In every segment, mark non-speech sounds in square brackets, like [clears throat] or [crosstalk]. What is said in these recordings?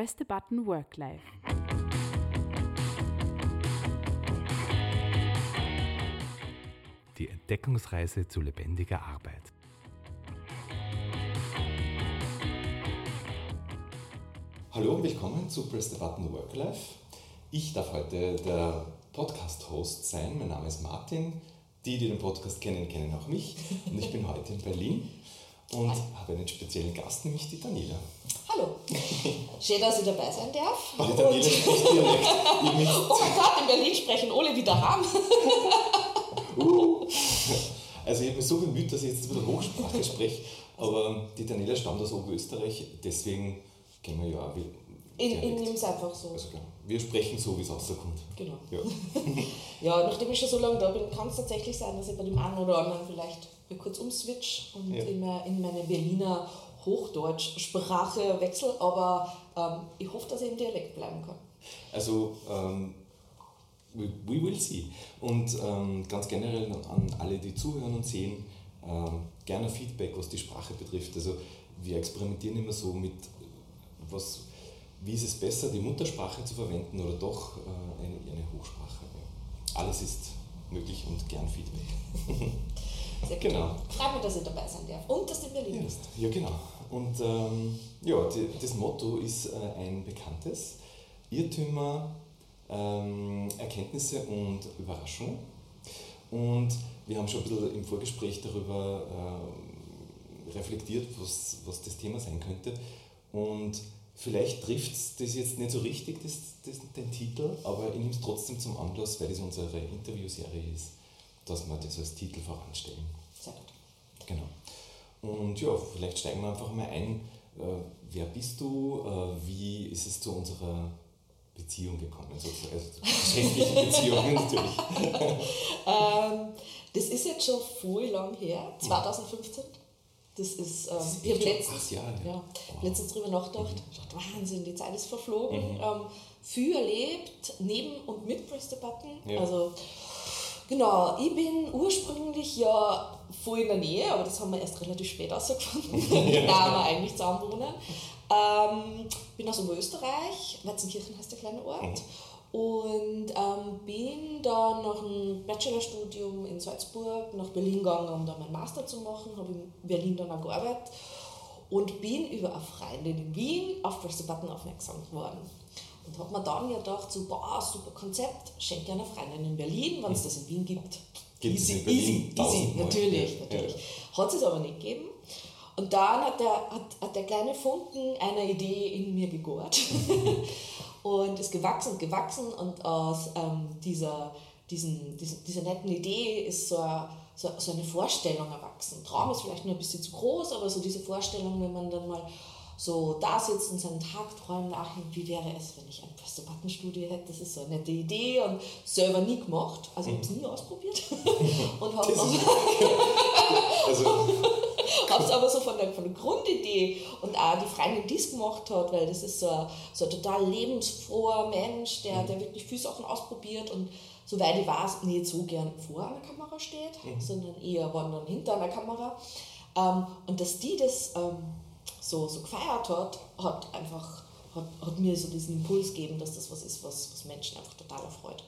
Press the Button Work Life. Die Entdeckungsreise zu lebendiger Arbeit. Hallo und willkommen zu Press the Button Work Life. Ich darf heute der Podcast-Host sein. Mein Name ist Martin. Die, die den Podcast kennen, kennen auch mich. Und ich bin heute in Berlin und habe einen speziellen Gast, nämlich die Daniela. Schön, dass ich dabei sein darf. Oh, Daniela spricht direkt. oh mein Gott, in Berlin sprechen alle wieder haben. Uh. Also ich habe mich so bemüht, dass ich jetzt wieder Hochsprache spreche, aber die Daniela stammt aus Oberösterreich, deswegen kennen wir ja auch ich, ich nehme es einfach so. Also. Wir sprechen so, wie es rauskommt. Genau. Ja. [laughs] ja, nachdem ich schon so lange da bin, kann es tatsächlich sein, dass ich bei dem einen oder anderen vielleicht kurz umswitch und ja. immer in meine Berliner Hochdeutsch-Sprache wechsle, aber ähm, ich hoffe, dass ich im Dialekt bleiben kann. Also, ähm, we, we will see. Und ähm, ganz generell an alle, die zuhören und sehen, ähm, gerne Feedback, was die Sprache betrifft. Also, wir experimentieren immer so mit, was wie ist es besser, die Muttersprache zu verwenden oder doch äh, eine, eine Hochsprache? Alles ist möglich und gern Feedback. [laughs] Sehr gut. Genau. Freut mich, dass ich dabei sein darf und dass du in Berlin ja, bist. Ja, genau. Und ähm, ja, die, das Motto ist äh, ein bekanntes: Irrtümer, ähm, Erkenntnisse und Überraschungen. Und wir haben schon ein bisschen im Vorgespräch darüber äh, reflektiert, was, was das Thema sein könnte. Und Vielleicht trifft es das jetzt nicht so richtig, das, das, den Titel, aber ich nehme es trotzdem zum Anlass, weil das unsere Interviewserie ist, dass wir das als Titel voranstellen. Sehr gut. Genau. Und ja, vielleicht steigen wir einfach mal ein. Äh, wer bist du? Äh, wie ist es zu unserer Beziehung gekommen? Sozusagen? Also geschäftliche Beziehung [laughs] natürlich. ähm, das ist jetzt schon voll lang her, 2015. Das ist, ähm, das ich habe letztens, Jahre. ja, wow. letztens drüber nachgedacht, mhm. ich dachte, Wahnsinn, die Zeit ist verflogen. Mhm. Ähm, viel erlebt, neben und mit Press the Button. Ja. Also, genau, ich bin ursprünglich ja voll in der Nähe, aber das haben wir erst relativ spät herausgefunden, ja. [laughs] da [laughs] wir eigentlich zusammen wohnen. Ähm, bin aus Oberösterreich, Weizenkirchen heißt der kleine Ort. Mhm und ähm, bin dann nach dem Bachelorstudium in Salzburg nach Berlin gegangen, um da meinen Master zu machen, habe in Berlin dann auch gearbeitet und bin über eine Freundin in Wien auf Press the Button aufmerksam geworden. Und habe mir dann ja gedacht, so, boah, super Konzept, schenke einer Freundin in Berlin, wenn es das in Wien gibt. Gibt easy, in Berlin easy, easy, natürlich, ja. natürlich. Hat es aber nicht gegeben. Und dann hat der, hat, hat der kleine Funken einer Idee in mir gegohrt. [laughs] und ist gewachsen und gewachsen und aus ähm, dieser, diesen, diesen, dieser netten Idee ist so, eine, so, so eine Vorstellung erwachsen. Traum ist vielleicht nur ein bisschen zu groß, aber so diese Vorstellung, wenn man dann mal so da sitzt und seinen Tagträumen nachdenkt, wie wäre es, wenn ich ein Press-the-Button-Studio hätte, das ist so eine nette Idee und selber nie gemacht, also ich habe es nie ausprobiert [laughs] und habe also, [laughs] es aber so von der, von der Grundidee und auch die Freundin, die es gemacht hat, weil das ist so ein, so ein total lebensfroher Mensch, der, mhm. der wirklich viele Sachen ausprobiert und soweit ich weiß, nicht so gern vor einer Kamera steht, mhm. sondern eher wandern hinter einer Kamera. Ähm, und dass die das ähm, so, so gefeiert hat, hat einfach hat, hat mir so diesen Impuls gegeben, dass das was ist, was, was Menschen einfach total erfreut.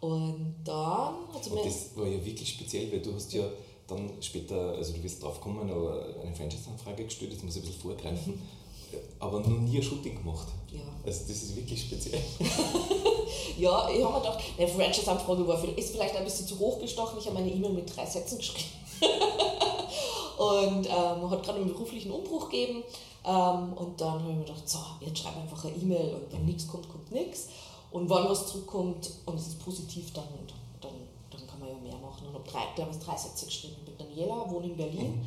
Und dann hat sie mir. Das war ja wirklich speziell, weil du hast ja dann später, also du wirst drauf kommen, aber eine Franchise-Anfrage gestellt, das muss ich ein bisschen vorgreifen, mhm. aber noch nie ein Shooting gemacht. Ja. Also das ist wirklich speziell. [laughs] ja, ich habe mir gedacht, eine Franchise-Anfrage war ist vielleicht ein bisschen zu hoch gestochen, ich habe meine E-Mail mit drei Sätzen geschrieben. [laughs] und ähm, hat gerade einen beruflichen Umbruch gegeben. Ähm, und dann habe ich mir gedacht, so, jetzt schreibe einfach eine E-Mail und wenn nichts kommt, kommt nichts. Und wenn was zurückkommt und es ist positiv, dann, dann kann man ja mehr machen. Und habe drei, glaube drei Sätze geschrieben. Ich bin Daniela, wohne in Berlin, mhm.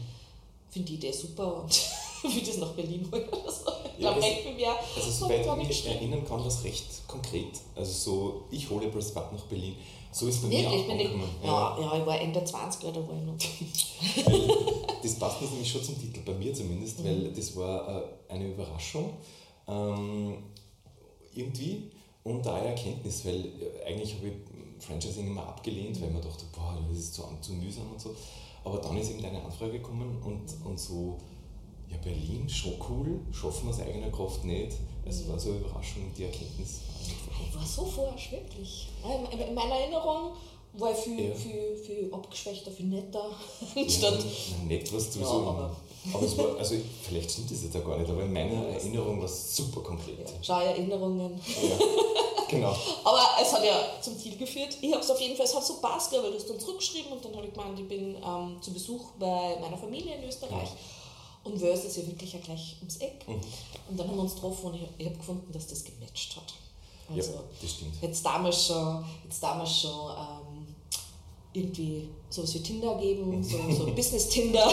finde die Idee super und [laughs] wie das nach Berlin wollen oder so. Ja, also, mehr. Also soweit ich mich erinnern kann, das recht konkret. Also so, ich hole Brisbane nach Berlin. So ist bei Wirklich, mir auch bin ich, ja, ja, ich war Ende 20 da war ich noch. [laughs] das passt nämlich schon zum Titel, bei mir zumindest, mhm. weil das war äh, eine Überraschung. Ähm, irgendwie und eine Erkenntnis, weil äh, eigentlich habe ich Franchising immer abgelehnt, weil man dachte, boah, das ist zu, zu mühsam und so. Aber dann ist eben deine Anfrage gekommen und, und so, Ja, Berlin, schon cool, schaffen wir aus eigener Kraft nicht. Es war so eine Überraschung, die Erkenntnis. Ich war so forsch, wirklich. In in meiner Erinnerung war ich viel, Ja. viel, viel abgeschwächter, viel netter. [laughs] Ja, Statt, nein, nicht was du Ja, so aber- immer. Aber es war, also vielleicht stimmt das jetzt auch gar nicht, aber in meiner Erinnerung war es super konkret. ja, schau Erinnerungen. Ja, genau. [laughs] Aber es hat ja zum Ziel geführt. Ich habe es auf jeden Fall, es hat so passt, weil du hast dann zurückgeschrieben und dann habe ich gemeint, ich bin ähm, zu Besuch bei meiner Familie in Österreich. Und Wörs ist ja wirklich ja gleich ums Eck. Mhm. Und dann haben wir uns getroffen und ich, ich habe gefunden, dass das gematcht hat. Also, ja, das stimmt. jetzt damals schon, jetzt damals schon ähm, irgendwie sowas wie Tinder geben, so, so Business-Tinder.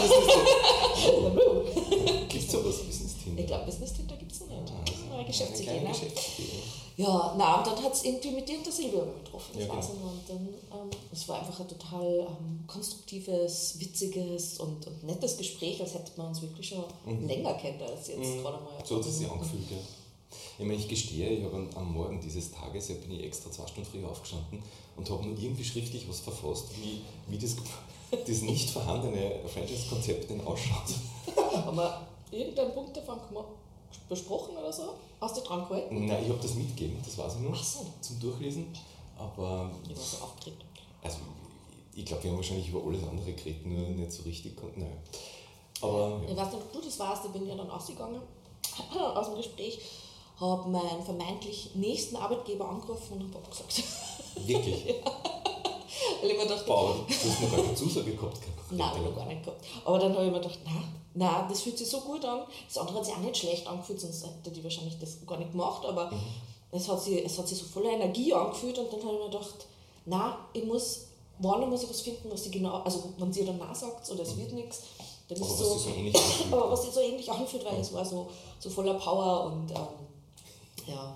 Gibt es sowas Business-Tinder? ich glaube, Business-Tinder gibt es noch nicht. Das ist eine neue Geschäftsidee. Ja, na, und dann hat es irgendwie mit dir und der Silvia getroffen. Das Ja, genau. dann. Und dann, ähm, es war einfach ein total ähm, konstruktives, witziges und, und nettes Gespräch, als hätte man uns wirklich schon länger kennt als jetzt Mhm. gerade mal. So hat es sich Minuten. angefühlt, ja. Ich meine, ich gestehe, ich habe am- am Morgen dieses Tages, ja, bin ich extra zwei Stunden früher aufgestanden und habe nur irgendwie schriftlich was verfasst, wie, wie das, [laughs] das nicht vorhandene Franchise-Konzept denn ausschaut. [laughs] Haben wir irgendeinen Punkt davon gemacht, besprochen oder so? Hast du dran gehalten? Nein, ich habe das mitgegeben, das weiß ich noch, Ach so. zum Durchlesen. Aber Ich war so aufgeregt. also, ich glaube, wir haben wahrscheinlich über alles andere geredet, nur nicht so richtig. Nein. Aber Ich ja. weiß nicht, ob du das warst, ich bin ja dann ausgegangen [clears throat] aus dem Gespräch, habe meinen vermeintlich nächsten Arbeitgeber angerufen und habe abgesagt. [laughs] wirklich. Weil ich mir dachte, Boah, aber du hast noch gar keine Zusage gehabt. Nein, hab ich noch gar nicht gehabt. Aber dann habe ich mir gedacht, nein, nein, das fühlt sich so gut an. Das andere hat sich auch nicht schlecht angefühlt, sonst hätte die wahrscheinlich das gar nicht gemacht. Aber Mhm. es, hat sich, es hat sich so voller Energie angefühlt und dann habe ich mir gedacht, nein, ich muss, wann muss ich was finden, was sie genau, also wenn sie dann nein sagt oder es wird nichts, dann Aber ist was so, sich so [coughs] aber was sich so ähnlich anfühlt, weil es war so, so voller Power und ähm, ja,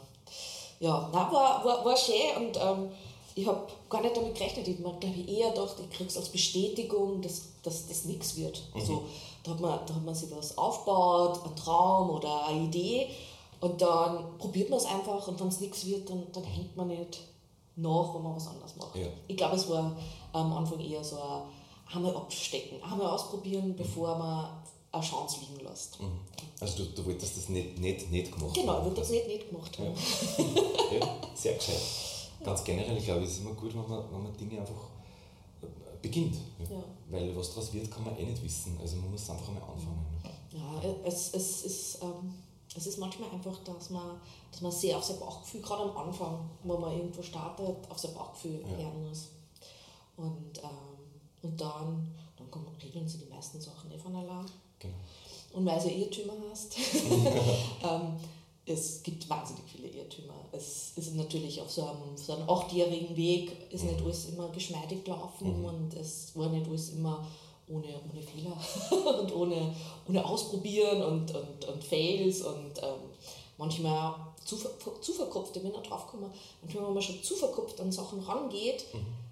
ja, nein, war, war, war schön und ähm, ich habe gar nicht damit gerechnet. Ich habe glaube ich, eher gedacht, ich kriege es als Bestätigung, dass, dass das nichts wird. Also, da, hat man, da hat man sich was aufgebaut, ein Traum oder eine Idee und dann probiert man es einfach und wenn es nichts wird, dann, dann hängt man nicht nach, wenn man was anderes macht. Ja. Ich glaube, es war am Anfang eher so ein einmal abstecken, einmal ausprobieren, bevor man eine Chance liegen lässt. Mhm. Also du, du wolltest das nicht, nicht, nicht gemacht Genau, ich haben. würde das nicht, nicht gemacht haben. Ja, [laughs] sehr gescheit. Ganz generell, glaube ich, ist es immer gut, wenn man, wenn man Dinge einfach äh, beginnt. Ja. Weil was daraus wird, kann man eh nicht wissen. Also man muss einfach einmal anfangen. Ja, es, es, ist, ähm, es ist manchmal einfach, dass man, dass man sehr auf sein Bauchgefühl, gerade am Anfang, wenn man irgendwo startet, auf sein Bauchgefühl Ja. hören muss. Und, ähm, und dann, dann kommen, regeln sie die meisten Sachen eh von allein. Genau. Und weil ja Irrtümer hast, [laughs] [laughs] ähm, es gibt wahnsinnig viele Irrtümer. Es ist natürlich auf so einem, so einem achtjährigen Weg ist nicht alles immer geschmeidig gelaufen Mhm. und es war nicht alles immer ohne, ohne Fehler [laughs] und ohne, ohne Ausprobieren und, und, und Fails und ähm, manchmal zu, zu verkopft, ich bin da drauf gekommen, manchmal, wenn man schon zu verkopft an Sachen rangeht, Mhm.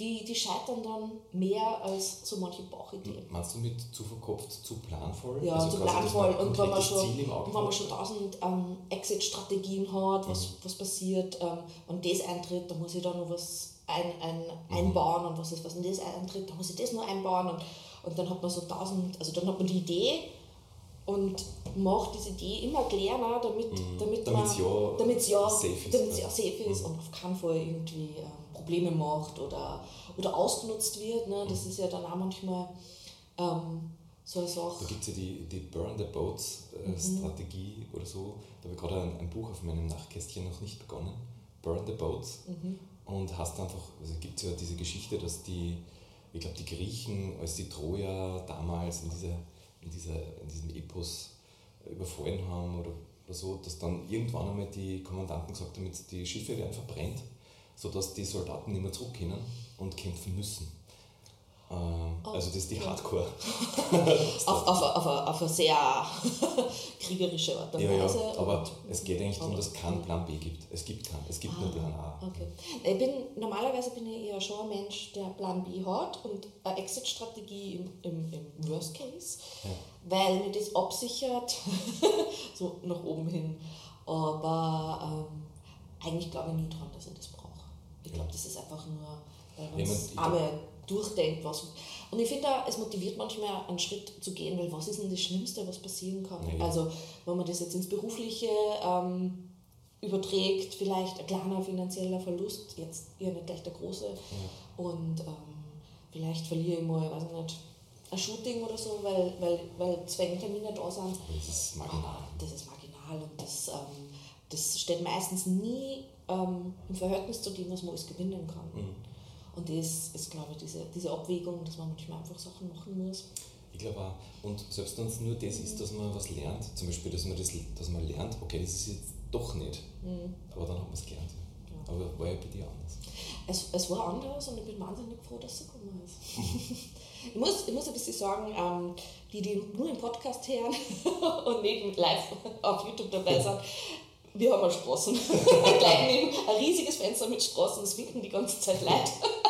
Die, die scheitern dann mehr als so manche Bauchideen. Meinst du mit zu verkopft, zu planvoll? Ja, Also zu planvoll. Und wenn man schon, und wenn man schon tausend ähm, Exit-Strategien hat, was, Mhm. was passiert, ähm, wenn das eintritt, dann muss ich da noch was ein, ein, Mhm. einbauen und was ist, was wenn das eintritt, dann muss ich das noch einbauen und, und dann hat man so tausend, also dann hat man die Idee und macht diese Idee immer kleiner, damit, damit Damit's man, ja damit's ja, safe ist, damit's ja. ja safe ist und auf keinen Fall irgendwie ähm, Probleme macht oder, oder ausgenutzt wird. Ne? Das ist ja dann auch manchmal ähm, so eine Sache. Da gibt es ja die, die Burn the Boats äh, Strategie oder so. Da habe ich gerade ein, ein Buch auf meinem Nachtkästchen noch nicht begonnen. Burn the Boats. Und hast einfach, also gibt es ja diese Geschichte, dass die, ich glaube, die Griechen, als die Troja damals in, dieser, in, dieser, in diesem Epos überfallen haben oder, so, dass dann irgendwann einmal die Kommandanten gesagt haben, die Schiffe werden verbrennt, sodass die Soldaten nicht mehr zurück können und kämpfen müssen. Ähm, Oh, also das ist die ja. Hardcore. [laughs] auf, auf, auf, auf, eine sehr [laughs] kriegerische Art und Ja, ja, Weise. aber es geht eigentlich darum, dass es keinen Plan B gibt. Es gibt keinen, es gibt nur Plan A. Okay. Ich bin, normalerweise bin ich eher schon ein Mensch, der Plan B hat und eine Exit-Strategie im, im, im Worst Case, Ja. weil mir das absichert, [laughs] so nach oben hin. Aber ähm, eigentlich glaube ich nie dran, dass ich das brauche. Ich glaube, das ist einfach nur, weil Ja, man ich arme durchdenkt, was. Und ich finde auch, es motiviert manchmal einen Schritt zu gehen, weil was ist denn das Schlimmste, was passieren kann? Ja. Also, wenn man das jetzt ins Berufliche ähm, überträgt, vielleicht ein kleiner finanzieller Verlust, jetzt eher nicht gleich der große. Und ähm, vielleicht verliere ich mal, weiß ich nicht, ein Shooting oder so, weil, weil, weil Zwangtermine da sind. Das ist marginal. Aber das ist marginal und das, ähm, das steht meistens nie ähm, im Verhältnis zu dem, was man alles gewinnen kann. Mhm. Und das ist, glaube ich, diese, diese Abwägung, dass man manchmal einfach Sachen machen muss. Ich glaube auch. Und selbst wenn es nur das ist, dass man was lernt, zum Beispiel, dass man, das, dass man lernt, okay, das ist jetzt doch nicht, aber dann hat man es gelernt. Ja. Aber war ja bei dir anders. Es, es war anders und ich bin wahnsinnig froh, dass es so gekommen ist. [laughs] ich, muss, ich muss ein bisschen sagen, ähm, die, die nur im Podcast hören [laughs] und nicht live auf YouTube dabei [laughs] sind, wir haben eine Straßen. [laughs] Gleich neben ein riesiges Fenster mit Straßen, es winken die ganze Zeit Leute. [laughs]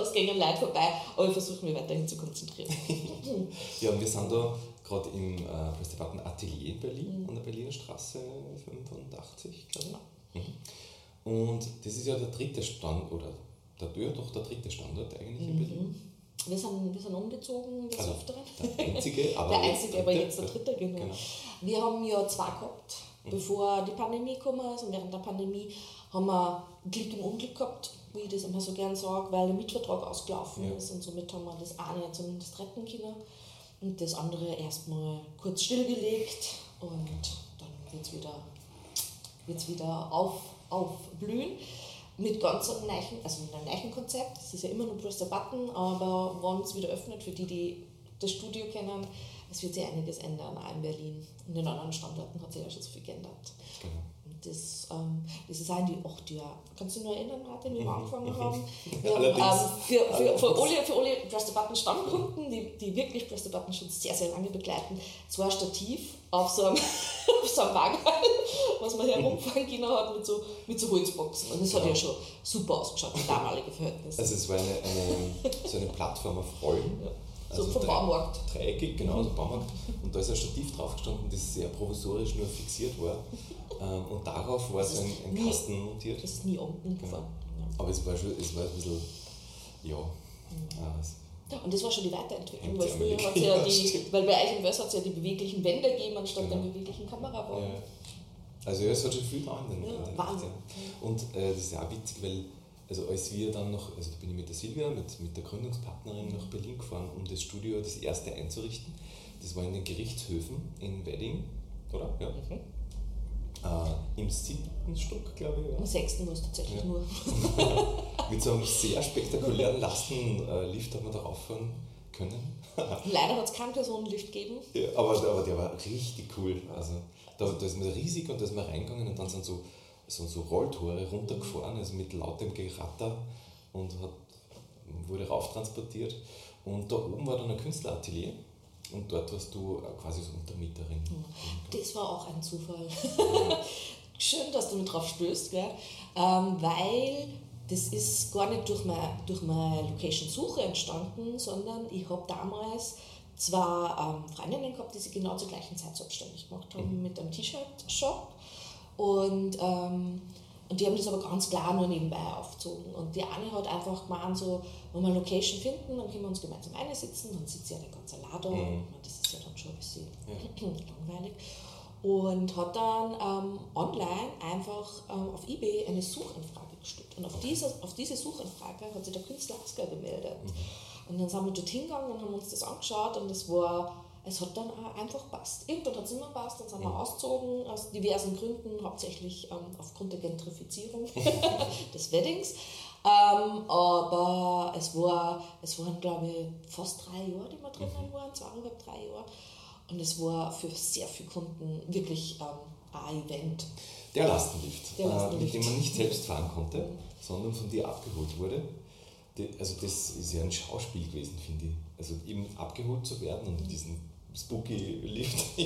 Es gehen Leute vorbei, aber ich versuche mich weiterhin zu konzentrieren. [laughs] Ja, und wir sind da gerade im äh, Pressdebatten Atelier in Berlin, an der Berliner Straße 85, glaube ich. Mhm. Und das ist ja der dritte Stand, oder der, ja, doch der dritte Standort eigentlich in Berlin. Wir sind, wir sind umgezogen des Also, Öfteren. Der einzige, aber der jetzt einzige, aber jetzt der dritte, genau. Genau. Wir haben ja zwei gehabt, bevor die Pandemie gekommen ist. Und während der Pandemie haben wir Glück im Unglück gehabt, wie ich das immer so gern sage, weil der Mietvertrag ausgelaufen Ja. ist. Und somit haben wir das eine zumindest retten können. Und das andere erstmal kurz stillgelegt. Und dann wird es wieder, wird's wieder auf, aufblühen. Mit ganz einem neuen, also mit einem neuen Konzept. Es ist ja immer nur Press the Button, aber wenn es wieder öffnet, für die, die das Studio kennen, es wird sich einiges ändern, auch in Berlin. In den anderen Standorten hat sich ja schon so viel geändert. Genau. Das, ähm, das ist auch in die acht Jahre. Kannst du dich noch erinnern, Martin, wie wir angefangen haben? [laughs] Wir haben ähm, für, für, für, alle, für alle Press the Button Stammkunden, die, die wirklich Press the Button schon sehr, sehr lange begleiten, so ein Stativ auf so einem, [laughs] auf so einem Wagen, was man herumfahren können hat mit so, mit so Holzboxen. Und das hat ja schon super ausgeschaut, für damalige Verhältnisse. Also es war eine, eine, so eine Plattform auf Rollen. Ja. Also so vom drei- Baumarkt. Dreieckig, genau, so Baumarkt. Und da ist ein Stativ draufgestanden, das sehr provisorisch nur fixiert war. [laughs] Ähm, Und darauf war so ein, ein nie- Kasten montiert. Das ist nie unten gefahren. Aber es war schon, es war ein bisschen, ja, äh, es- Ja, und das war schon die Weiterentwicklung, weil früher hat es ja [laughs] Ja, die, weil bei West hat es ja die beweglichen Wände gegeben anstatt Genau. der beweglichen Kamerawagen. ja. Also ja, es hat schon viel da in den, Ja, in den Wahnsinn. ja. Und äh, das ist ja auch witzig, weil also als wir dann noch, also da bin ich mit der Silvia, mit, mit der Gründungspartnerin nach Berlin gefahren, um das Studio, das erste einzurichten. Das war in den Gerichtshöfen in Wedding, oder? Ja. Mhm. Äh, Im siebten Stock, glaube ich. Im Ja. sechsten war es tatsächlich Ja. nur. Mit so einem sehr spektakulären Lastenlift hat man da rauffahren können. [laughs] Leider hat es keinen Personenlift gegeben. Ja, aber, der- aber der war richtig cool. Also, da, da ist man riesig und da ist man reingegangen und dann sind so, so, so Rolltore runtergefahren, also mit lautem Geratter und hat, wurde rauftransportiert. Und da oben war dann ein Künstleratelier und dort warst du äh, quasi so Untermieterin. Das war auch ein Zufall. [laughs] Schön, dass du mit drauf stößt, gell? Ähm, weil das ist gar nicht durch meine, durch meine Location-Suche entstanden, sondern ich habe damals zwei ähm, Freundinnen gehabt, die sich genau zur gleichen Zeit selbstständig gemacht haben mit einem T-Shirt-Shop. Und, ähm, und die haben das aber ganz klar nur nebenbei aufgezogen. Und die eine hat einfach gemeint, so, wenn wir eine Location finden, dann können wir uns gemeinsam einsitzen, dann sitzt ja der ganze Laden. Mhm. Meine, Das ist ja dann schon ein bisschen [clears throat] langweilig. Und hat dann ähm, online einfach ähm, auf Ebay eine Suchanfrage gestellt. Und auf diese, auf diese Suchanfrage hat sich der Künstler Asker gemeldet. Und dann sind wir dort hingegangen und haben uns das angeschaut und es war, es hat dann auch einfach passt. Irgendwann hat es immer passt, dann sind wir ausgezogen aus diversen Gründen, hauptsächlich ähm, aufgrund der Gentrifizierung [laughs] des Weddings. Ähm, aber es, war, es waren, glaube ich, fast drei Jahre, die wir drinnen waren, zweieinhalb, drei Jahre. Und es war für sehr viele Kunden wirklich ähm, ein Event. Der Lastenlift, Der äh, Lastenlift. mit dem man nicht selbst fahren konnte, sondern von dir abgeholt wurde. Also das ist ja ein Schauspiel gewesen, finde ich. Also eben abgeholt zu werden und diesen spooky Lift.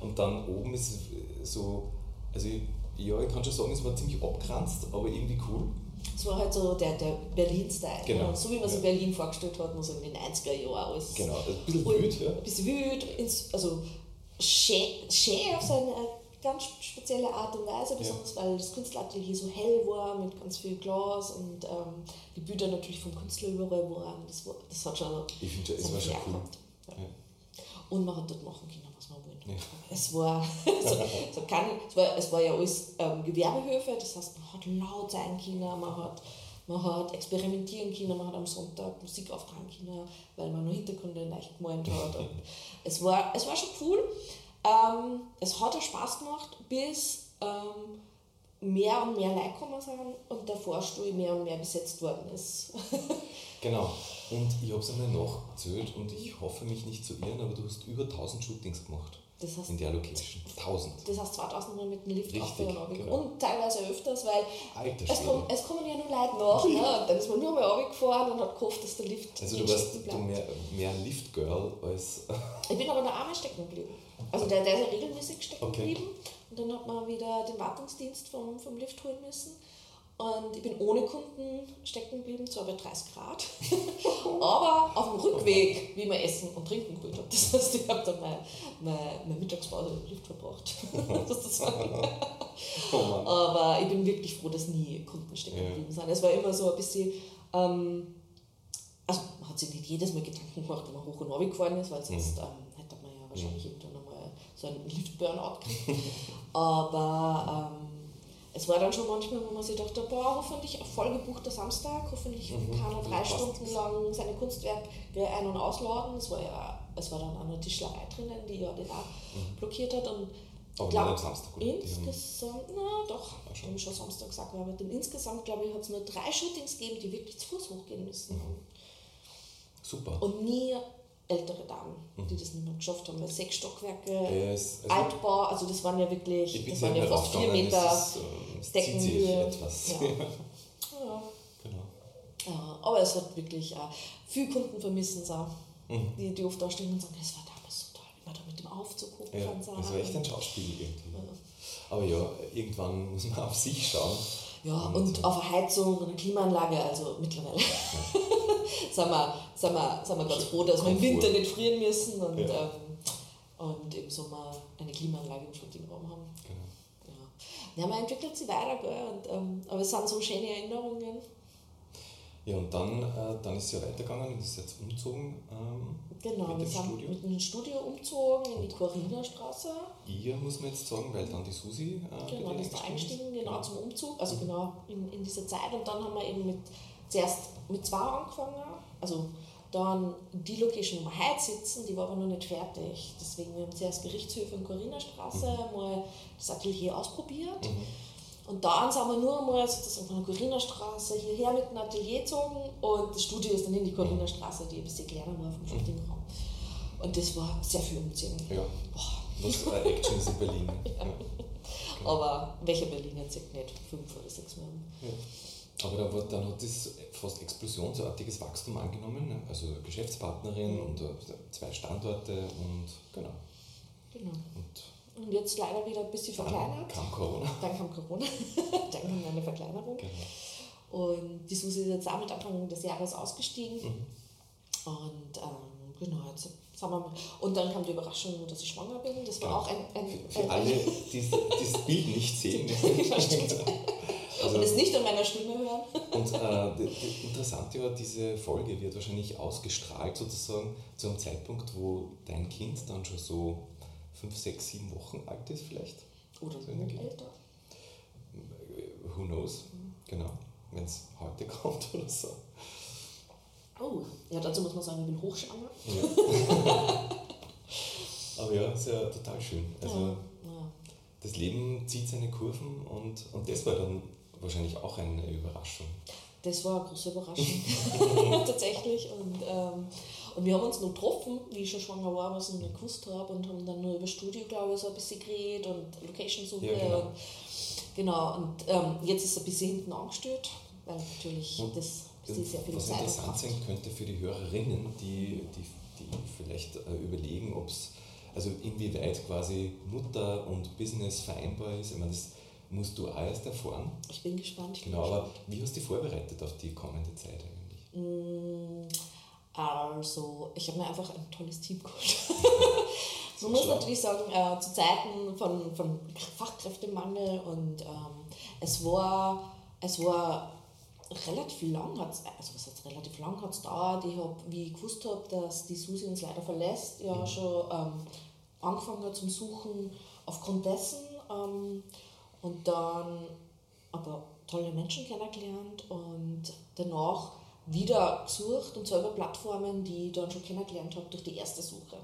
Und dann oben ist es so, also ja, ich kann schon sagen, es war ziemlich abgrenzt, aber irgendwie cool. Es war halt so der, der Berlin-Style. Genau. So wie man sich Ja. Berlin vorgestellt hat, nur so in den 90er Jahren. Alles Genau, also ein bisschen wild, ja. Ein bisschen wild, also schön, auf seine ganz spezielle Art und Weise, besonders ja. weil das Künstleratelier so hell war mit ganz viel Glas und ähm, die Bilder natürlich vom Künstler überall waren. Das, war, das hat schon. Ich finde, es war schon cool. Ja. Und man hat dort machen können, was man wollte. Ja. Es, war, [laughs] so, so kann, es, war, es war ja alles ähm, Gewerbehöfe, das heißt, man hat laut sein können, man hat, man hat experimentieren können, man hat am Sonntag Musik auftragen können, weil man nur Hintergründe leicht gemalt hat. Und [laughs] es, war, es war schon cool. Ähm, es hat auch Spaß gemacht, bis ähm, mehr und mehr Leute gekommen sind und der Vorstuhl mehr und mehr besetzt worden ist. [laughs] genau. Und ich habe es einmal nachgezählt und ich hoffe mich nicht zu irren, aber du hast über 1000 Shootings gemacht. Das heißt, in der Location. 1000. Das heißt 2000 Mal mit dem Lift Richtig, genau. Und teilweise öfters, weil es, kommen, es kommen ja nur Leute nach. Ne? Dann ist man nur mal runtergefahren und hat gehofft, dass der Lift Also du warst du mehr, mehr Lift-Girl als... ich bin aber noch einmal stecken geblieben. Also der, der ist ja regelmäßig stecken okay. geblieben. Und dann hat man wieder den Wartungsdienst vom, vom Lift holen müssen. Und ich bin ohne Kunden stecken geblieben, zwar bei 30 Grad, [laughs] aber auf dem Rückweg, wie man Essen und Trinken geholt habe. Das heißt, ich habe dann meine, meine, meine Mittagspause im Lift verbracht. [laughs] oh aber ich bin wirklich froh, dass nie Kunden stecken geblieben sind. Es war immer so ein bisschen, ähm, also man hat sich nicht jedes Mal Gedanken gemacht, wenn man hoch und runter gefahren ist, weil sonst mhm. ähm, hätte man ja wahrscheinlich mhm. irgendwann einmal so einen Lift-Burnout gekriegt. [laughs] aber ähm, es war dann schon manchmal, wo man sich dachte, boah, hoffentlich ein vollgebuchter Samstag, hoffentlich mhm. kann er drei Stunden lang seine Kunstwerke ein- und ausladen. Es war ja, es war dann auch eine Tischlerei drinnen, die ja den auch mhm. blockiert hat. Und aber glaub, am Samstag, oder? Insgesamt, na doch, ja, schon. haben schon Samstag gesagt. Und insgesamt, glaube ich, hat es nur drei Shootings gegeben, die wirklich zu Fuß hochgehen müssen. Mhm. Super. Und nie ältere Damen, die mhm. das nicht mehr geschafft haben, weil sechs Stockwerke, yes, also Altbau, also das waren ja wirklich, das waren ja fast vier Meter ist, äh, Deckenhöhe. Etwas. Ja. [laughs] ja. Genau. Ja, aber es hat wirklich äh, viele Kunden vermissen, so, mhm. die, die oft da stehen und sagen, es war damals so toll, wie man da mit dem Aufzug hochgefahren ja, Das war echt ein Schauspiel irgendwie. Ja. Aber ja, irgendwann muss man auf sich schauen. Ja, und, auf eine Heizung und eine Klimaanlage, also mittlerweile. [laughs] Sind, wir, sind, wir, sind wir ganz froh, dass wir im Winter nicht frieren müssen und, ja. ähm, und im Sommer eine Klimaanlage im schattigen Raum haben. Genau. Ja. ja, man entwickelt sich weiter, gell? Und, ähm, aber es sind so schöne Erinnerungen. Ja, und dann, äh, dann ist es ja weitergegangen und ist jetzt umgezogen. Ähm, genau, mit wir sind Studio. mit dem Studio umgezogen in die Corina-Straße. Ihr muss man jetzt sagen, weil dann die Susi. Äh, genau, die ist da eingestiegen, genau, genau, zum Umzug, also mhm. genau in, in dieser Zeit. Und dann haben wir eben mit zuerst mit zwei angefangen. Also dann die Location, wo wir heute sitzen, die war aber noch nicht fertig. Deswegen wir haben zuerst Gerichtshöfe in Corinna-Straße mhm. mal das Atelier ausprobiert. Mhm. Und dann sind wir nur einmal sozusagen von der Corinna-Straße hierher mit dem Atelier gezogen und das Studio ist dann in die Corinna-Straße, die ein bisschen kleiner war vom. Shootingraum. Und das war sehr viel Umziehen. Ja. Boah. Was war Action ist in Berlin. [laughs] ja. Ja. Aber welcher Berliner zieht nicht fünf oder sechs Mal? Ja. Aber da war, dann hat das fast explosionsartiges Wachstum angenommen. Ne? Also Geschäftspartnerin mhm. und äh, zwei Standorte und genau. Genau. Und, und jetzt leider wieder ein bisschen verkleinert. Dann kam Corona. Dann kam Corona. [laughs] dann kam eine Verkleinerung. Genau. Und die Susi ist jetzt auch mit Anfang des Jahres ausgestiegen. Mhm. Und ähm, genau, jetzt wir, und dann kam die Überraschung, dass ich schwanger bin. Das war ja. auch ein. ein, für, für ein, alle, die dieses Bild nicht sehen. [laughs] [laughs] Also, und es nicht an meiner Stimme hören. und äh, interessant ja, diese Folge wird wahrscheinlich ausgestrahlt sozusagen zu einem Zeitpunkt, wo dein Kind dann schon so fünf, sechs, sieben Wochen alt ist vielleicht. Oder so älter. Who knows, mhm. genau, wenn es heute [laughs] kommt oder so. Oh, ja, dazu muss man sagen, ich bin hochschwanger. Ja. [laughs] Aber ja, ist ja total schön. Also, ja, ja. das Leben zieht seine Kurven und, und das war dann wahrscheinlich auch eine Überraschung. Das war eine große Überraschung, [laughs] tatsächlich. Und, ähm, und wir haben uns noch getroffen, wie ich schon schwanger war, was ich noch nicht gewusst habe, und haben dann nur über Studio, glaube ich, so ein bisschen geredet und Location-Suche. Ja, genau. Und, genau, und ähm, jetzt ist es ein bisschen hinten angestellt, weil natürlich und das sehr viel Was Zeit interessant sein könnte für die Hörerinnen, die, die, die vielleicht äh, überlegen, ob es, also inwieweit quasi Mutter und Business vereinbar ist. Ich meine, das musst du auch erst erfahren. Ich bin gespannt. Ich genau, aber wie hast du dich vorbereitet auf die kommende Zeit eigentlich? Mm, also, ich habe mir einfach ein tolles Team geholt. [laughs] Man muss natürlich sagen, äh, zu Zeiten von, von Fachkräftemangel und ähm, es war, es war relativ lang hat also was heißt relativ lang hat es dauert. Ich habe, wie ich gewusst habe, dass die Susi uns leider verlässt, ja mhm. schon ähm, angefangen hat zum Suchen aufgrund dessen ähm, und dann aber tolle Menschen kennengelernt und danach wieder gesucht und zwar über Plattformen, die ich dann schon kennengelernt habe durch die erste Suche.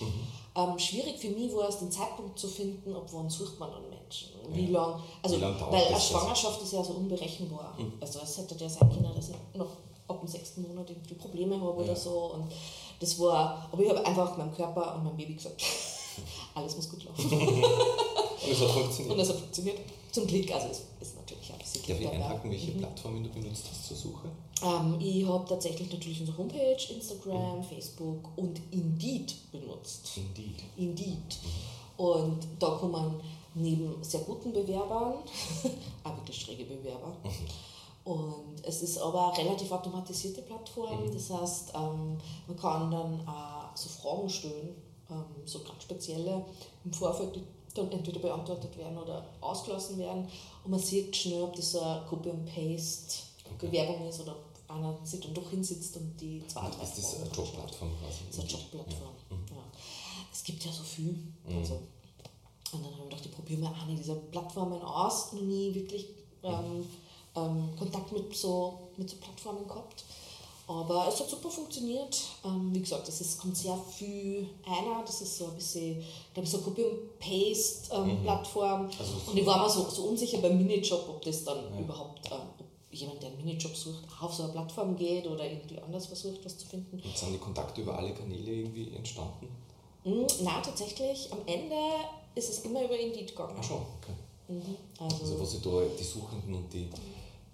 Mhm. Ähm, schwierig für mich war es, den Zeitpunkt zu finden, ob wann sucht man an Menschen. Wie ja. lang, also, lang weil eine Schwangerschaft ist ja so unberechenbar. Mhm. Also es hätte ja sein können, dass ich noch ab dem sechsten Monat irgendwie Probleme habe ja. oder so. Und das war, aber ich habe einfach meinem Körper und meinem Baby gesagt, [laughs] alles muss gut laufen. [laughs] und es hat funktioniert. Und es hat funktioniert. Zum Glück, also es ist natürlich bisschen Darf ich einhaken, welche mhm. Plattformen du benutzt hast zur Suche? Ähm, ich habe tatsächlich natürlich unsere Homepage, Instagram, mhm. Facebook und Indeed benutzt. Indeed. Indeed. Mhm. Und da kommen neben sehr guten Bewerbern, [laughs] auch wirklich schräge Bewerber, mhm. und es ist aber eine relativ automatisierte Plattform. Mhm. Das heißt, ähm, man kann dann auch so Fragen stellen, ähm, so ganz spezielle im Vorfeld, die dann entweder beantwortet werden oder ausgelassen werden. Und man sieht schnell, ob das so eine Copy and Paste okay. Bewerbung ist oder einer sich dann doch hinsitzt und die zwei, drei Ist das eine Jobplattform quasi? Das ist eine Jobplattform, ja. Mhm. ja. Es gibt ja so viel. Mhm. Also, und dann habe ich gedacht, ich probiere mal eine dieser Plattformen aus. Noch nie wirklich ähm, ähm, Kontakt mit so, mit so Plattformen gehabt. Aber es hat super funktioniert. Ähm, wie gesagt, es kommt sehr viel einer. Das ist so ein bisschen, glaube ich, so eine Copy-and-Paste-Plattform. Ähm, mhm. also und ich war mir so, so unsicher beim Minijob, ob das dann ja. überhaupt, ähm, ob jemand, der einen Minijob sucht, auf so eine Plattform geht oder irgendwie anders versucht, was zu finden. Und sind die Kontakte über alle Kanäle irgendwie entstanden? Mhm, nein, tatsächlich. Am Ende ist es immer über Indeed gegangen. Ach schon, okay. Mhm, also, also wo sie da die Suchenden und die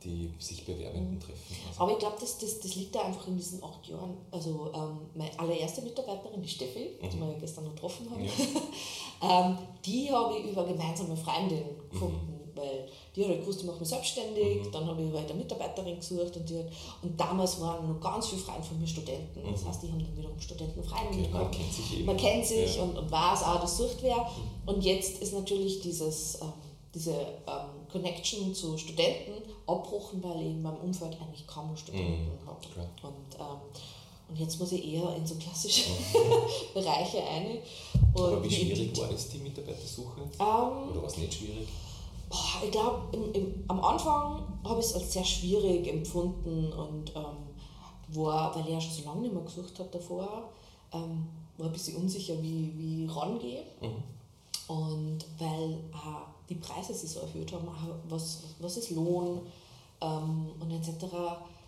die sich Bewerbenden mhm. treffen. Also Aber ich glaube, das, das, das liegt da einfach in diesen acht Jahren. Also ähm, meine allererste Mitarbeiterin, die Steffi, mhm. die wir gestern noch getroffen haben, ja. [laughs] ähm, die habe ich über gemeinsame Freundinnen gefunden. Mhm. Weil die hat halt gewusst, ich mache mich selbstständig, mhm. dann habe ich halt eine Mitarbeiterin gesucht und, die hat, und damals waren noch ganz viele Freunde von mir Studenten. Das mhm. heißt, die haben dann wiederum Studentenfreunde okay, Man kennt sich eben. Man kennt sich ja. und, und weiß auch, das sucht wer. Mhm. Und jetzt ist natürlich dieses, ähm, diese ähm, Connection zu Studenten abbrochen, weil ich in meinem Umfeld eigentlich kaum Studenten mhm. habe. Und, ähm, und jetzt muss ich eher in so klassische mhm. [laughs] Bereiche ein. Aber wie schwierig war das, die Mitarbeitersuche? Ähm, Oder war es nicht schwierig? Boah, ich glaube, am Anfang habe ich es als sehr schwierig empfunden und ähm, war, weil ich ja schon so lange nicht mehr gesucht habe davor, ähm, war ein bisschen unsicher, wie, wie ich rangehe. Mhm. Und weil äh, die Preise sich so erhöht haben, was, was ist Lohn ähm, und etc.,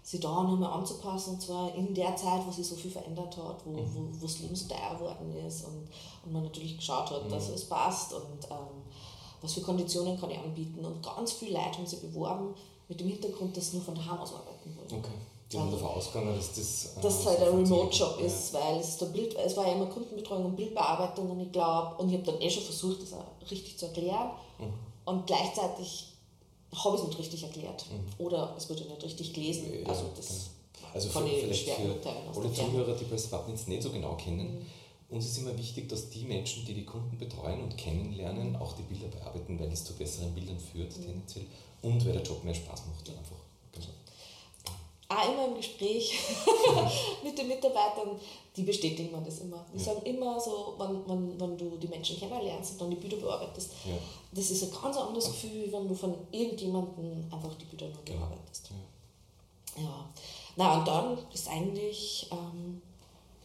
sich da nochmal anzupassen, und zwar in der Zeit, wo sich so viel verändert hat, wo, mhm. wo, wo das Leben so teuer geworden ist und, und man natürlich geschaut hat, mhm. dass es passt und ähm, was für Konditionen kann ich anbieten. Und ganz viele Leute haben sich beworben mit dem Hintergrund, dass sie nur von daheim aus arbeiten wollen. Okay. Die haben davon ausgegangen, dass das. Äh, dass es halt ein Remote-Job ist, ja. weil es, der Bild, es war ja immer Kundenbetreuung und Bildbearbeitung und ich glaube, und ich habe dann eh schon versucht, das auch richtig zu erklären. Mhm. Und gleichzeitig habe ich es nicht richtig erklärt. Mhm. Oder es wurde nicht richtig gelesen. Ja, also das genau. also für, vielleicht für alle Zuhörer, die Press Wappnitz nicht so genau kennen, mhm. uns ist immer wichtig, dass die Menschen, die die Kunden betreuen und kennenlernen, auch die Bilder bearbeiten, weil es zu besseren Bildern führt mhm. tendenziell und weil der Job mehr Spaß macht. Einfach auch immer im Gespräch [laughs] mit den Mitarbeitern, die bestätigen mir das immer. Die ja. sagen immer so, wenn, wenn, wenn du die Menschen kennenlernst und dann die Bilder bearbeitest, ja. das ist ein ganz anderes Gefühl, wenn du von irgendjemandem einfach die Bilder nur genau. bearbeitest. Ja. ja. Na und dann ist eigentlich, ähm,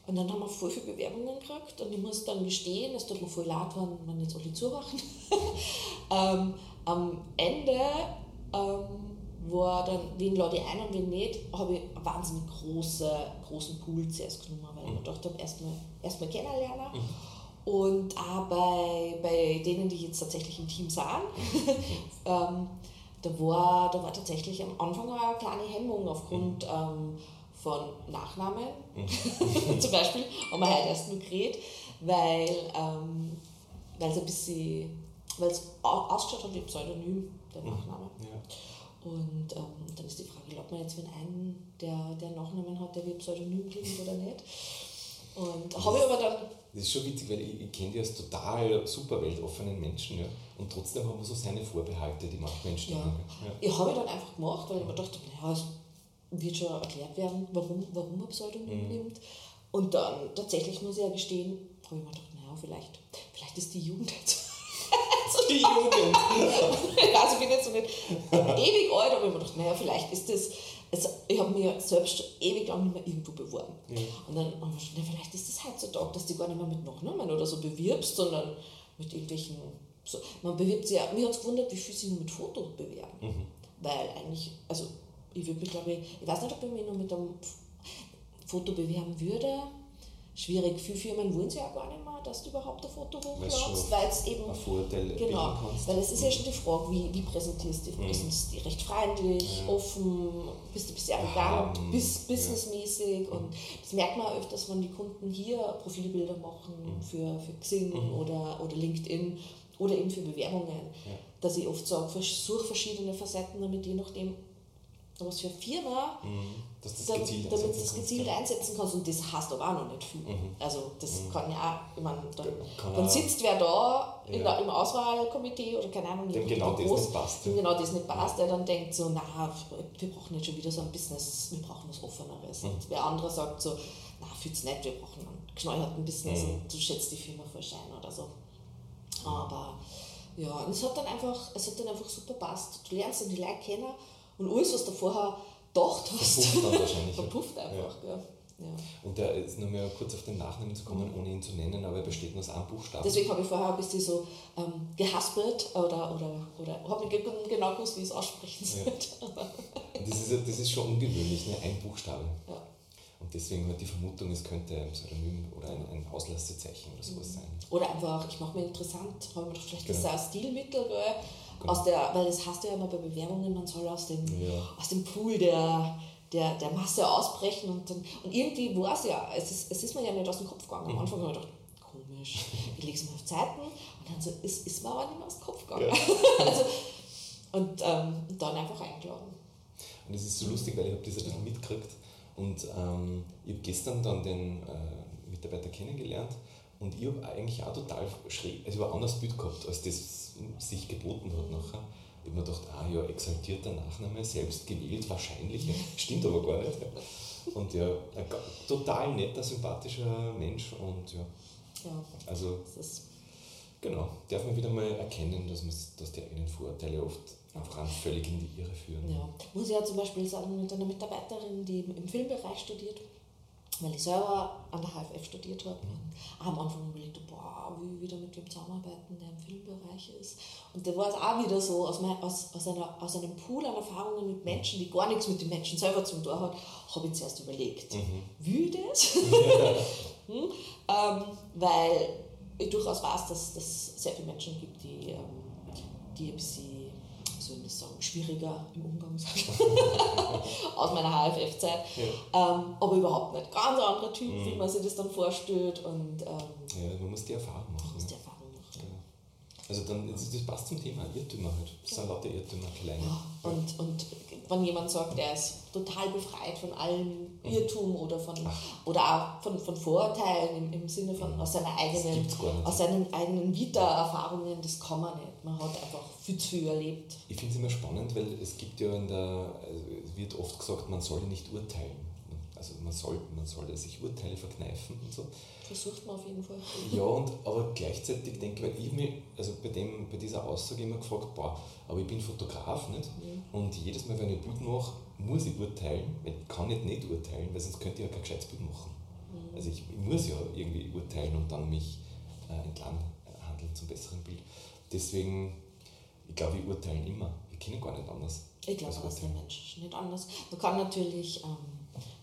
und dann haben wir voll viele Bewerbungen gekriegt und ich muss dann gestehen, es tut mir voll leid, wenn man jetzt alle zumachen. [laughs] ähm, am Ende ähm, war dann, wen lade ich ein und wen nicht, habe ich einen wahnsinnig große, großen Pool zuerst genommen, weil ich mir gedacht habe, erstmal erst kennenlernen. Mhm. Und auch bei, bei denen, die jetzt tatsächlich im Team sind, [laughs] ähm, da, war, da war tatsächlich am Anfang eine kleine Hemmung aufgrund mhm. ähm, von Nachnamen. Mhm. [laughs] Zum Beispiel haben wir heute erst nur geredet, weil ähm, es ein bisschen, weil es ausgeschaut hat wie Pseudonym, der mhm. Nachname. Und ähm, dann ist die Frage, glaubt man jetzt, wenn einen, der, der Nachnamen hat, der wie Pseudonym klingt oder nicht? Und habe ich aber dann. Das ist schon witzig, weil ich, ich kenne die als total super weltoffenen Menschen, ja. Und trotzdem haben wir so seine Vorbehalte, die manchmal entstehen. Ja. Ja. Ich habe dann einfach gemacht, weil ich mir dachte, naja, es wird schon erklärt werden, warum, warum man Pseudonym mhm. nimmt. Und dann tatsächlich muss ich ja gestehen, habe ich mir gedacht, naja, vielleicht, vielleicht ist die Jugend jetzt. Die [laughs] Jugend. also ich bin jetzt so nicht ewig alt, aber ich habe mir gedacht, naja, vielleicht ist das also ich habe mir selbst ewig lang nicht mehr irgendwo beworben. Ja. Und dann haben wir schon, vielleicht ist das heutzutage, dass du gar nicht mehr mit Nachnamen oder so bewirbst, sondern mit irgendwelchen. So, man bewirbt sich ja, mir hat es gewundert, wie viele sich nur mit Fotos bewerben. Mhm. Weil eigentlich, also ich würde mich glaube ich, ich weiß nicht, ob ich mich nur mit einem Foto bewerben würde, schwierig. Viele Firmen wollen sie ja gar nicht mehr, dass du überhaupt ein Foto hochladest, weil es eben. Genau, weil es ist ja schon die Frage, wie, wie präsentierst du dich? Mhm. Sind die recht freundlich, ja. offen, bist du ein bisschen arrogant, ja, bist businessmäßig ja. und das merkt man öfters, wenn die Kunden hier Profilbilder machen mhm. für, für Xing mhm. oder, oder LinkedIn oder eben für Bewerbungen, dass ich oft sage, versuche verschiedene Facetten, damit je nachdem was für eine Firma, mhm. das damit, du das gezielt einsetzen kannst. Und das heißt aber auch noch nicht viel. Mhm. Also das mhm. kann ja auch, ich meine, dann, dann sitzt wer da ja. der, im Auswahlkomitee oder keine Ahnung, dem genau das groß, nicht passt. Dem genau das nicht passt, der dann denkt so, na, wir brauchen nicht schon wieder so ein Business, wir brauchen was Offeneres. Mhm. Und wer andere sagt so, na, fühlt's nicht, wir brauchen einen geschneuerten Business mhm. und du schätzt die Firma voll Schein oder so. Aber ja, und es hat dann einfach, es hat dann einfach super passt. Du lernst dann die Leute kennen und alles, was du vorher gedacht hast, verpufft dann wahrscheinlich. [laughs] verpufft einfach. Ja. Ja. Und der ist nur mehr kurz auf den Nachnamen zu kommen, ohne ihn zu nennen, aber er besteht nur aus einem Buchstaben. Deswegen habe ich vorher ein bisschen so ähm, gehaspelt oder, oder, oder habe nicht genau gewusst, wie ich es aussprechen soll. Ja. Das, ist, das ist schon ungewöhnlich, ne? ein Buchstabe. Ja. Und deswegen halt die Vermutung, es könnte ein Pseudonym oder ein, ein Auslassezeichen oder sowas mhm. sein. Oder einfach, ich mache mir interessant, habe mir vielleicht genau. das ein Stilmittel, weil Genau. Aus der, weil das hast du ja immer bei Bewerbungen, man soll aus dem, ja. aus dem Pool der, der, der Masse ausbrechen und, dann, und irgendwie war es ja, es ist, es ist mir ja nicht aus dem Kopf gegangen. Am mhm. Anfang habe ich gedacht, komisch, ich lege es mal auf Zeiten und dann so, es ist mir aber nicht mehr aus dem Kopf gegangen. Ja. [laughs] also, und ähm, dann einfach eingeladen. Und es ist so lustig, weil ich habe das ein bisschen mitgekriegt und ähm, ich habe gestern dann den äh, Mitarbeiter kennengelernt und ich habe eigentlich auch total schräg, also ich ein anderes Bild gehabt, als das sich geboten hat nachher. Ich habe mir gedacht, ah ja, exaltierter Nachname, selbst gewählt, wahrscheinlich. [laughs] Stimmt aber gar nicht. Und ja, ein total netter, sympathischer Mensch und ja. ja also, genau, darf man wieder mal erkennen, dass, man, dass die eigenen Vorurteile oft einfach völlig in die Irre führen. Ja, muss ich ja zum Beispiel sagen, mit einer Mitarbeiterin, die im Filmbereich studiert, weil ich selber an der HFF studiert habe und am Anfang überlegt, boah, wie wieder mit wem zusammenarbeiten, der im Filmbereich ist. Und da war es auch wieder so, aus, mein, aus, aus, einer, aus einem Pool an Erfahrungen mit Menschen, die gar nichts mit den Menschen selber zum tun haben, habe ich zuerst überlegt, mhm. ich das? [laughs] hm? ähm, weil ich durchaus weiß, dass es sehr viele Menschen gibt, die, ähm, die ein bisschen soll ich sagen, schwieriger im Umgang. [laughs] Aus meiner HFF-Zeit. Ja. Ähm, aber überhaupt nicht. Ganz anderer Typ, mhm. wie man sich das dann vorstellt. Und, ähm, ja, man muss die Erfahrung. Also dann, das passt zum Thema Irrtümer halt. Das sind lauter Irrtümer, kleine. Und, und wenn jemand sagt, der ist total befreit von allem Irrtum oder von oder auch von, von Vorurteilen im, im Sinne von mhm. aus seiner eigenen aus seinen eigenen Vita-Erfahrungen, das kann man nicht. Man hat einfach viel zu viel erlebt. Ich finde es immer spannend, weil es gibt ja in der, also es wird oft gesagt, man solle nicht urteilen. Also man soll, man soll sich Urteile verkneifen und so. Versucht man auf jeden Fall. Ja, und, aber gleichzeitig denke ich, weil ich mich, also bei, dem, bei dieser Aussage immer gefragt, boah, aber ich bin Fotograf nicht mhm. und jedes Mal, wenn ich ein Bild mache, muss ich urteilen, weil ich kann nicht nicht urteilen, weil sonst könnte ich ja kein gescheites Bild machen. Mhm. Also ich, ich, muss ja irgendwie urteilen und dann mich äh, entlang handeln zum besseren Bild. Deswegen, ich glaube, ich urteile immer. Ich kenne gar nicht anders. Ich glaube, dass der Mensch nicht anders. Man kann natürlich ähm,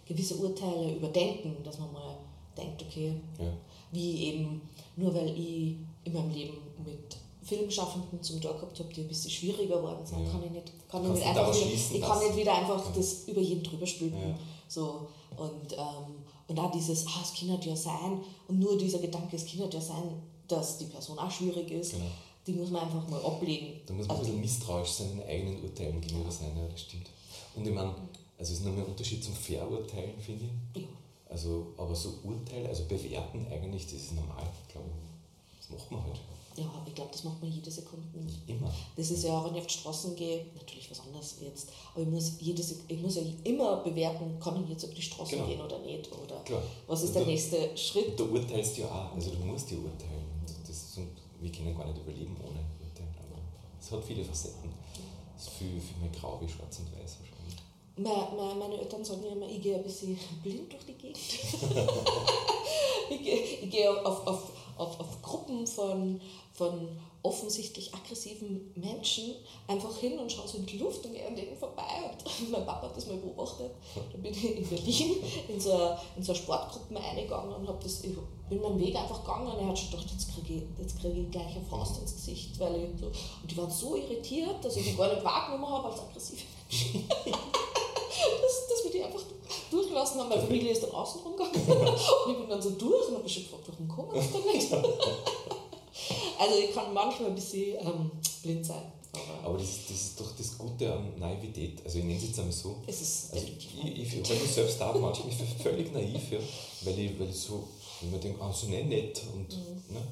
gewisse Urteile überdenken, dass man mal denkt, okay, ja. wie eben, nur weil ich in meinem Leben mit Filmschaffenden zum Tag gehabt habe, die ein bisschen schwieriger geworden sind, ja. kann ich nicht, kann ich nicht einfach wieder, ich kann nicht wieder einfach ja. das über jeden drüber stülpen. So, und, ähm, und auch dieses, ah, es kann ja sein, und nur dieser Gedanke, es kann ja sein, dass die Person auch schwierig ist, genau. die muss man einfach mal ablegen. Da muss man also, ein bisschen misstrauisch seinen eigenen Urteilen gegenüber sein, ja, das stimmt. Und ich meine, also es ist noch ein Unterschied zum Verurteilen, finde ich. Ja. Also, aber so Urteile, also bewerten eigentlich, das ist normal, glaube ich. Das macht man halt. Ja, ich glaube, das macht man jede Sekunde. Immer. Das ist ja auch, wenn ich auf die Straßen gehe, natürlich was anderes jetzt, aber ich muss, jede, Sek- ich muss ja immer bewerten, kann ich jetzt auf die Straße Genau. gehen oder nicht, oder Klar. was ist Und der du- nächste Schritt. Du urteilst ja auch, also du musst ja urteilen. Und das, und wir können gar nicht überleben ohne Urteilen. Aber es hat viele Facetten. Es ist viel, viel mehr grau wie schwarz und weiß. Meine, meine, Eltern sagen immer, ich gehe ein bisschen blind durch die Gegend. [laughs] ich gehe, ich gehe auf, auf, auf, auf Gruppen von, von offensichtlich aggressiven Menschen einfach hin und schaue so in die Luft und gehe an denen vorbei. Und [laughs] mein Papa hat das mal beobachtet. Da bin ich in Berlin in so eine, in so eine Sportgruppe eingegangen und hab das, ich bin meinen Weg einfach gegangen und er hat schon gedacht, jetzt kriege ich, jetzt krieg ich gleich eine Faust ins Gesicht. Weil ich so, und die waren so irritiert, dass ich die gar nicht wahrgenommen habe als aggressive Menschen [laughs] dass, dass wir die einfach durchlassen haben. Meine Familie ist dann außen rumgegangen [laughs] und ich bin dann so durch und habe mich schon gefragt, warum kommen wir dann nicht? [laughs] also ich kann manchmal ein bisschen ähm, blind sein, aber Aber das, ist- das ist doch das Gute an Naivität. Also ich nenne es jetzt einmal so. es ist Also ich, ich, weil ich selbst da [laughs] manchmal ich bin völlig naiv, ja, weil, ich, weil ich so, wenn man denkt, ah, so nicht nett und, Mhm. ne,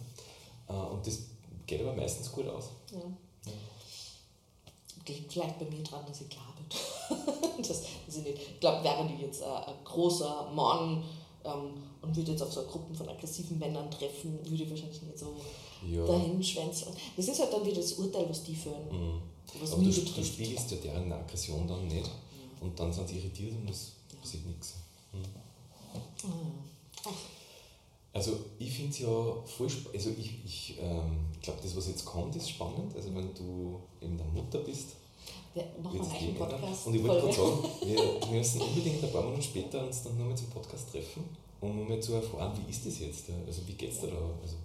äh, und das geht aber meistens gut aus. ja. Liegt vielleicht bei mir dran, dass ich bin. [laughs] das, dass ich, nicht, ich glaube, wäre ich jetzt äh, ein großer Mann ähm, und würde jetzt auf so Gruppen von aggressiven Männern treffen, würde ich wahrscheinlich nicht so Ja. dahin schwänzeln. Das ist halt dann wieder das Urteil, was die führen. Mhm. Was Aber du, du betrifft. spiegelst ja deren Aggression dann nicht und dann sind sie irritiert und es passiert nichts. Ah. Also ich finde es ja voll spannend, also ich, ich ähm, glaube, das was jetzt kommt, ist spannend, also wenn du eben dann Mutter bist, Wir machen wird einen eigenen. Podcast. Und ich wollte gerade [laughs] sagen, wir müssen unbedingt ein paar Monate später uns dann nur mal zum Podcast treffen, um mal zu erfahren, wie ist das jetzt, also wie geht es dir da, also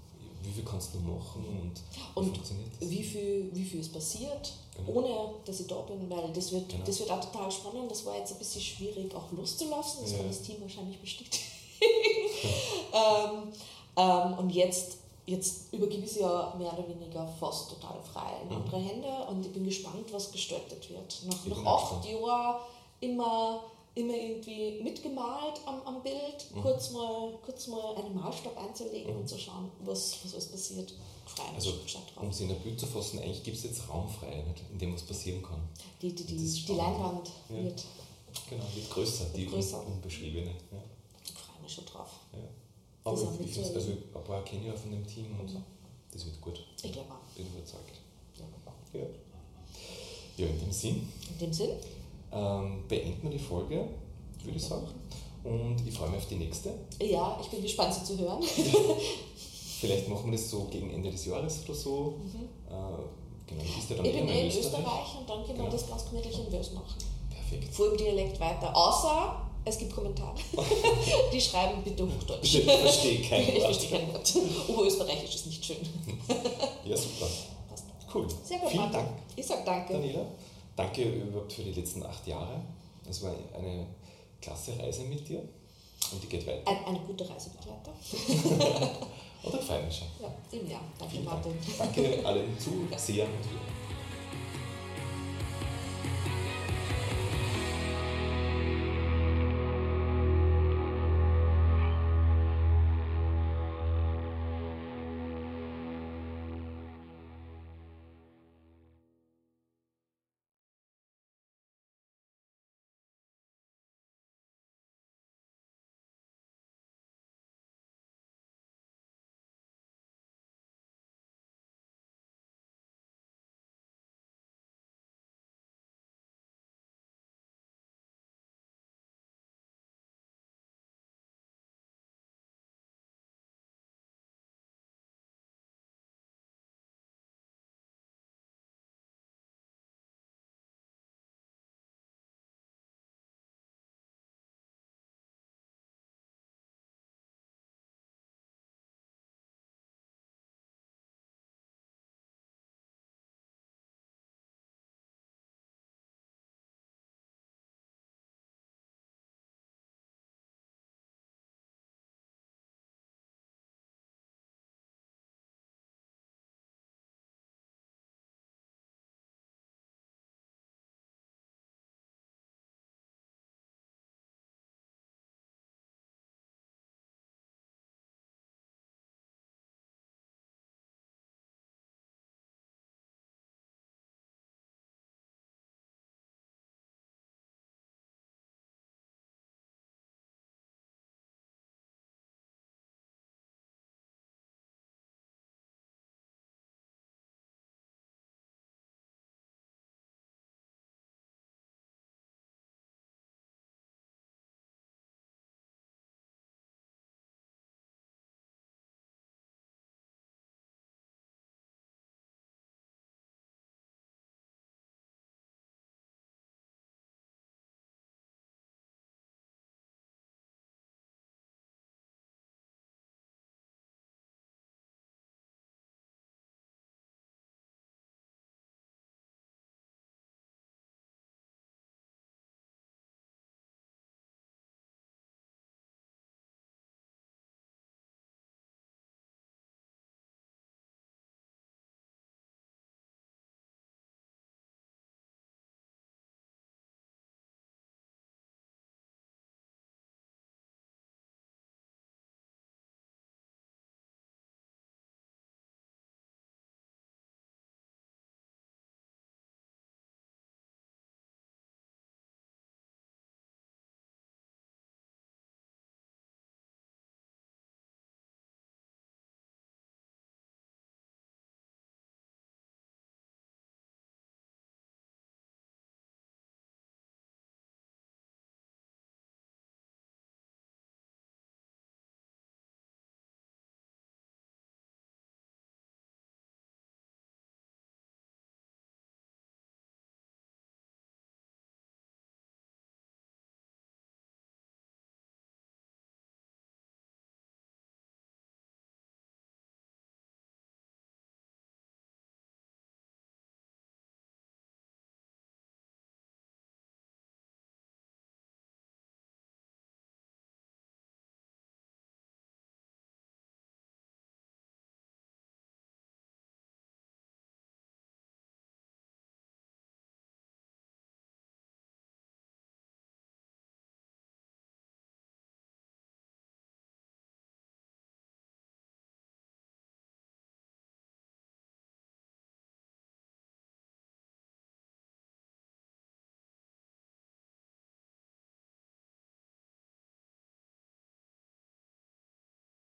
wie viel kannst du machen und, wie Und funktioniert das? wie viel, wie viel ist passiert, Genau. ohne dass ich da bin, weil das wird, Genau. das wird auch total spannend. Das war jetzt ein bisschen schwierig auch loszulassen, das Ja. kann das Team wahrscheinlich bestätigen. [laughs] ähm, ähm, und jetzt, jetzt übergebe ich sie ja mehr oder weniger fast total frei in Mhm. andere Hände und ich bin gespannt, was gestaltet wird. Nach, Ich nach acht Jahren immer, immer irgendwie mitgemalt am, am Bild, Mhm. kurz, mal, kurz mal einen Maßstab einzulegen und zu schauen, was, was alles passiert. Freien Also, um es in ein Bild zu fassen, eigentlich gibt es jetzt Raumfrei, nicht, in dem was passieren kann. Die, die, die, die. Leinwand Ja. wird, Genau, wird größer, die Wird größer. Un unbeschriebene. Ja. ich freue mich schon drauf. Aber auch ich finde also ein paar kenne ich auch von dem Team und das wird gut. Ich glaube auch. Bin überzeugt. Ja. Ja. In dem Sinn In dem Sinn, ähm, beenden wir die Folge, würde ich sagen. Und ich freue mich auf die nächste. ja, ich bin gespannt, sie zu hören. Vielleicht machen wir das so gegen Ende des Jahres oder so. Äh, genau, du bist ja dann Mhm. Ich bin eh in Österreich und dann können wir Genau. das ganz gemütlich in Wels machen. Perfekt. Vor im Dialekt weiter. Außer es gibt Kommentare. [laughs] Die schreiben bitte Hochdeutsch. Ich verstehe kein Ich Wort. verstehe kein Wort. Oberösterreichisch ist nicht schön. Ja, super. Passt. Cool. Sehr gut, Vielen Martin. Dank. Ich sag danke. Daniela, danke überhaupt für die letzten acht Jahre. Es war eine klasse Reise mit dir und die geht weiter. Ein, eine gute Reisebegleiter. [laughs] Oder schon. Ja, im Jahr. Danke, Vielen Dank. Martin. Danke allen [laughs] Zusehern und Hörern.